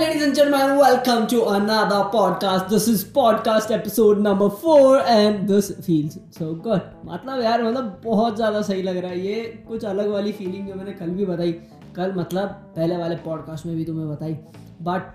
ladies and gentlemen, welcome to another podcast. This is podcast episode number four, and this feels so good. मतलब यार मतलब बहुत ज़्यादा सही लग रहा है। ये कुछ अलग वाली फीलिंग जो मैंने कल भी बताई। कल मतलब पहले वाले पॉडकास्ट में भी तुम्हें बताई। बट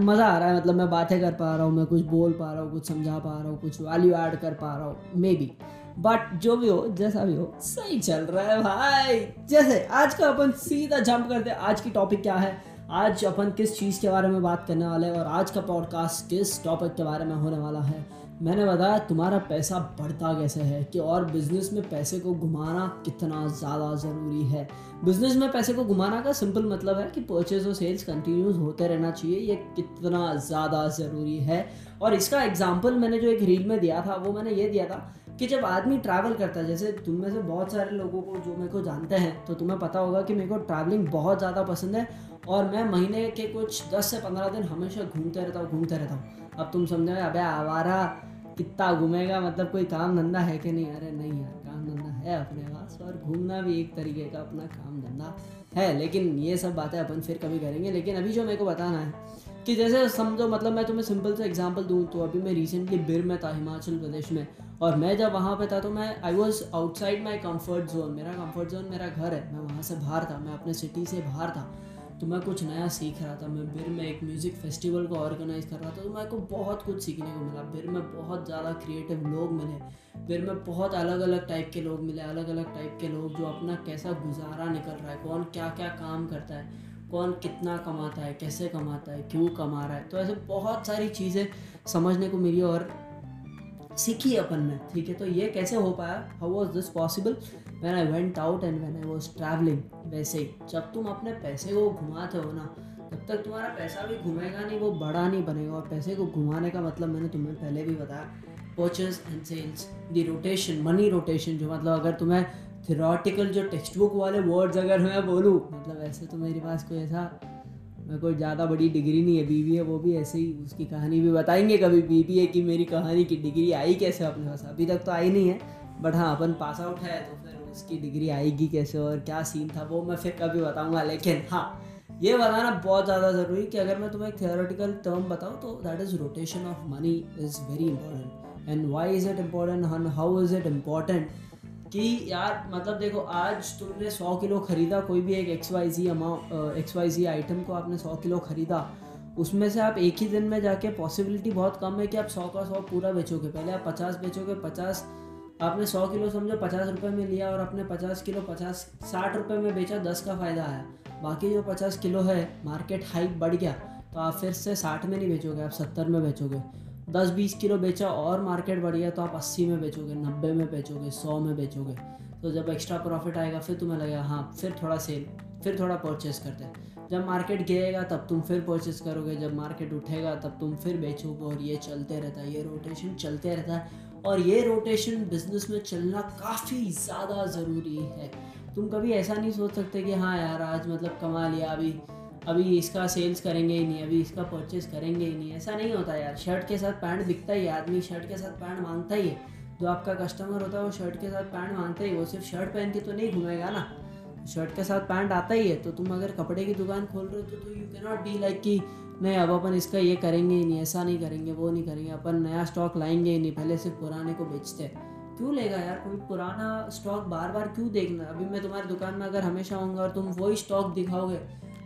मज़ा आ रहा है मतलब मैं बातें कर पा रहा हूँ मैं कुछ बोल पा रहा हूँ कुछ समझा पा रहा हूँ कुछ वैल्यू ऐड कर पा रहा हूँ मे बी बट जो भी हो जैसा भी हो सही चल रहा है भाई। जैसे आज का अपन सीधा जंप करते हैं। आज की टॉपिक क्या है? आज अपन किस चीज़ के बारे में बात करने वाले हैं और आज का पॉडकास्ट किस टॉपिक के बारे में होने वाला है? मैंने बताया तुम्हारा पैसा बढ़ता कैसे है कि और बिज़नेस में पैसे को घुमाना कितना ज़्यादा ज़रूरी है? बिज़नेस में पैसे को घुमाना का सिंपल मतलब है कि परचेज और सेल्स कंटिन्यूस होते रहना चाहिए, ये कितना ज़्यादा ज़रूरी है। और इसका एग्ज़ाम्पल मैंने जो एक रील में दिया था, वो मैंने ये दिया था कि जब आदमी ट्रैवल करता है, जैसे तुम में से बहुत सारे लोगों को जो मेरे को जानते हैं तो तुम्हें पता होगा कि मेरे को ट्रैवलिंग बहुत ज़्यादा पसंद है और मैं महीने के कुछ दस से पंद्रह दिन हमेशा घूमते रहता हूँ, घूमते रहता हूँ। अब तुम समझोगे अबे आवारा कितना घूमेगा मतलब कोई काम धंधा है कि नहीं? अरे नहीं यार, काम धंधा है अपने पास और घूमना भी एक तरीके का अपना काम धंधा है, लेकिन ये सब बातें अपन फिर कभी करेंगे। लेकिन अभी जो मेरे को बताना है कि जैसे समझो मतलब मैं तुम्हें सिंपल से एग्जांपल दूँ तो अभी मैं रिसेंटली बिर में था, हिमाचल प्रदेश में, और मैं जब वहाँ पे था तो मैं I was outside my comfort zone मेरा कंफर्ट जोन मेरा घर है, मैं वहाँ से बाहर था, मैं अपने सिटी से बाहर था। तो मैं कुछ नया सीख रहा था, मैं बिर में एक म्यूज़िक फेस्टिवल को ऑर्गेनाइज कर रहा था तो मेरे को बहुत कुछ सीखने को मिला। बिर में बहुत ज़्यादा क्रिएटिव लोग मिले बिर में बहुत अलग अलग टाइप के लोग मिले अलग अलग टाइप के लोग जो अपना कैसा गुजारा निकल रहा है, कौन क्या क्या काम करता है, कौन कितना कमाता है, कैसे कमाता है, क्यों कमा रहा है। तो ऐसे बहुत सारी चीज़ें समझने को मिली और सीखी अपन ने। ठीक है तो ये कैसे हो पाया? How was this possible when I went out and when I was travelling वैसे ही। जब तुम अपने पैसे को घुमाते हो ना, तब तक तुम्हारा पैसा भी घूमेगा नहीं, वो बड़ा नहीं बनेगा। और पैसे को घुमाने का मतलब मैंने तुम्हें पहले भी बताया purchase and sales the rotation money rotation जो मतलब अगर तुम्हें थियोरटिकल जो टेक्स्ट बुक वाले वर्ड्स अगर मैं बोलूँ मतलब ऐसे तो मेरे पास कोई ऐसा कोई ज़्यादा बड़ी डिग्री नहीं है बीबी है, वो भी ऐसे ही उसकी कहानी भी बताएँगे कभी बीबी है कि मेरी कहानी की डिग्री आई कैसे अपने पास? अभी तक तो आई नहीं है बट हाँ अपन पास आउट है तो फिर उसकी डिग्री आएगी कैसे और क्या सीन था वो मैं फिर कभी बताऊँगा, लेकिन हाँ ये बताना बहुत ज़्यादा ज़रूरी कि अगर मैं तुम्हें एक थियोरटिकल टर्म बताऊँ तो that is rotation of money is very important and why is it important and how is it important कि यार मतलब देखो, आज तुमने सौ किलो ख़रीदा, कोई भी एक X Y Z amount X Y Z item को आपने सौ किलो ख़रीदा, उसमें से आप एक ही दिन में जाके पॉसिबिलिटी बहुत कम है कि आप सौ का सौ पूरा बेचोगे। पहले आप पचास बेचोगे, पचास, आपने सौ किलो समझो, पचास रुपये में लिया और आपने पचास किलो, पचास, साठ रुपये में बेचा, दस का फ़ायदा आया बाकी जो पचास किलो है मार्केट हाइक बढ़ गया तो आप फिर से साठ में नहीं बेचोगे, आप सत्तर में बेचोगे। दस बीस किलो बेचा और मार्केट बढ़ गया तो आप अस्सी में बेचोगे, नब्बे में बेचोगे, सौ में बेचोगे। तो जब एक्स्ट्रा प्रॉफिट आएगा, फिर तुम्हें लगेगा हाँ फिर थोड़ा सेल फिर थोड़ा परचेस करते हैं। जब मार्केट गिरेगा, तब तुम फिर परचेस करोगे। जब मार्केट उठेगा, तब तुम फिर बेचोगे। और ये चलते रहता है, ये रोटेशन चलते रहता है। और ये रोटेशन बिज़नेस में चलना काफ़ी ज़्यादा ज़रूरी है। तुम कभी ऐसा नहीं सोच सकते कि हाँ यार, आज मतलब कमा लिया, अभी अभी इसका सेल्स करेंगे ही नहीं अभी इसका परचेज करेंगे ही नहीं। ऐसा नहीं होता यार। शर्ट के साथ पैंट बिकता ही है आदमी। शर्ट के साथ पैंट माँगता ही है। जो आपका कस्टमर होता है वो शर्ट के साथ पैंट माँगता ही वो सिर्फ़ शर्ट पहन के तो नहीं घूमेगा ना। शर्ट के साथ पैंट आता ही है। तो तुम अगर कपड़े की दुकान खोल रहे हो तो, तो you can not be like कि नहीं अब अपन इसका ये करेंगे ही नहीं ऐसा नहीं करेंगे वो नहीं करेंगे। अपन नया स्टॉक लाएँगे ही नहीं पहले सिर्फ़ पुराने को बेचते हैं। क्यों लेगा यार? कोई पुराना स्टॉक बार बार क्यों देखना? अभी मैं तुम्हारी दुकान में अगर हमेशा आऊँगा और तुम वही स्टॉक दिखाओगे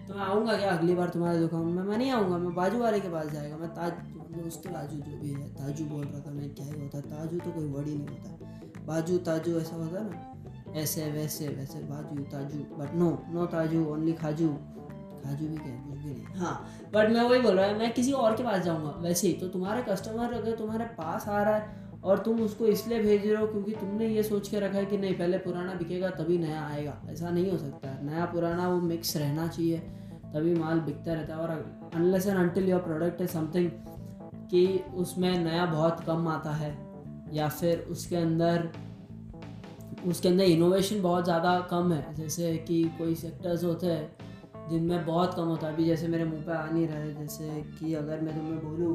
तो मैं आऊँगा क्या? अगली बार तुम्हारी दुकान में। मैं नहीं आऊँगा, मैं बाजू वाले के पास जाएगा। मैं ताज मतलब उसके बाजू जो भी है, ताजू बोल रहा था मैं, क्या ही होता ताजू तो कोई वर्ड ही नहीं होता। बाजू, ताजू ऐसा होता ना? ऐसे, वैसे वैसे, बाजू, ताजू बट नो नो ताजू ओनली खाजू। खाजू भी क्या कुछ भी नहीं। हाँ बट मैं वही बोल रहा है, मैं किसी और के पास जाऊँगा। वैसे ही तो तुम्हारे कस्टमर अगर तुम्हारे पास आ रहा है और तुम उसको इसलिए भेज रहे हो क्योंकि तुमने ये सोच के रखा है कि नहीं, पहले पुराना बिकेगा, तभी नया आएगा। ऐसा नहीं हो सकता। नया, पुराना वो मिक्स रहना चाहिए। तभी माल बिकता रहता है और unless and until your product is something कि उसमें नया बहुत कम आता है या फिर उसके अंदर उसके अंदर इनोवेशन बहुत ज़्यादा कम है। जैसे कि कोई सेक्टर्स होते हैं जिनमें बहुत कम होता है। अभी जैसे मेरे मुँह पे आ नहीं रहा है। जैसे कि अगर मैं तुम्हें बोलूँ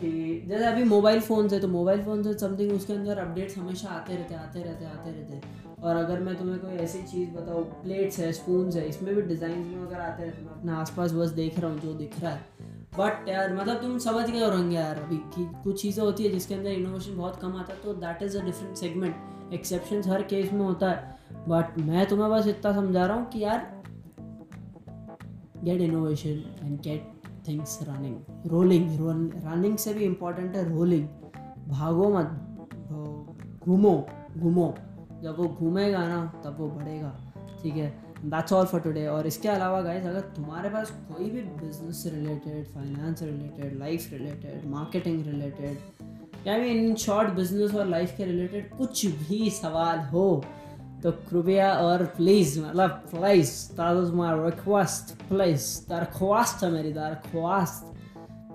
कि जैसे अभी मोबाइल फ़ोन है तो मोबाइल फ़ोन से समथिंग उसके अंदर अपडेट्स हमेशा आते रहते आते रहते आते रहते और अगर मैं तुम्हें कोई ऐसी चीज़ बताऊँ प्लेट्स है स्पून है, इसमें भी डिज़ाइन में अगर आते हैं तो मैं अपने आसपास बस देख रहा हूँ जो दिख रहा है। बट यार मतलब तुम समझ गए होंगे यार अभी कि कुछ चीज़ें होती है जिसके अंदर इनोवेशन बहुत कम आता है तो that is a different segment exception her case में होता है। बट मैं तुम्हें बस इतना समझा रहा हूँ कि यार get innovation and get things running rolling running से भी इम्पोर्टेंट है रोलिंग भागो मत घूमो घूमो. जब वो घूमेगा ना, तब वो बढ़ेगा. ठीक है? दैट्स ऑल फॉर टुडे और इसके अलावा गाइस अगर तुम्हारे पास कोई भी business related finance related life related marketing related या भी इन शॉर्ट बिज़नेस और लाइफ के रिलेटेड कुछ भी सवाल हो तो कृपया और प्लीज़ मतलब please that my request please दरख्वास्त है मेरी, दरख्वास्त।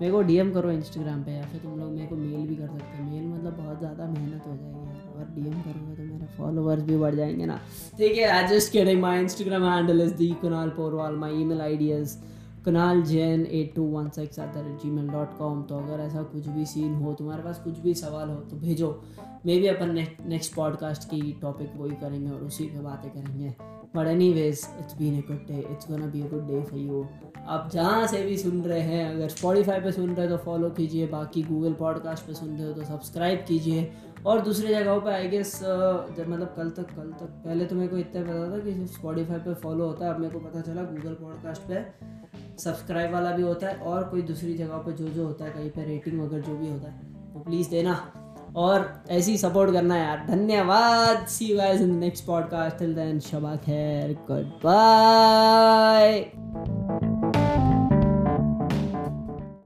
मेरे को डीएम करो इंस्टाग्राम पे या फिर तुम लोग मेरे को मेल भी कर सकते हो। मेल मतलब बहुत ज़्यादा मेहनत हो जाएगी और डीएम करोगे तो मेरे फॉलोअर्स भी बढ़ जाएँगे ना। ठीक है I just my Instagram handle is the Kunal Porwal my email ID is Kunal Jain at two one six at the rate Gmail dot com तो अगर ऐसा कुछ भी सीन हो, तुम्हारे पास कुछ भी सवाल हो तो भेजो। मे भी अपन नेक्स्ट पॉडकास्ट की टॉपिक वही करेंगे और उसी पे बातें करेंगे। But anyways it's been a good day it's gonna be a good day for you आप जहाँ से भी सुन रहे हैं, अगर स्पॉटीफाई पे सुन रहे हो तो फॉलो कीजिए। बाकी गूगल पॉडकास्ट पे सुन रहे हो तो सब्सक्राइब कीजिए। और दूसरी जगहों पे आई गेस जब मतलब कल तक कल तक, पहले तो मेरे को इतना पता था कि सिर्फ़ स्पॉटीफाई पे फॉलो होता है। अब मेरे को पता चला गूगल पॉडकास्ट पे। सब्सक्राइब वाला भी होता है और कोई दूसरी जगह पर जो जो होता है, कहीं पर रेटिंग वगैरह जो भी होता है तो प्लीज़ देना। और ऐसे ही सपोर्ट करना यार। धन्यवाद। See ya's in next podcast till then Shaba खैर गुड बाय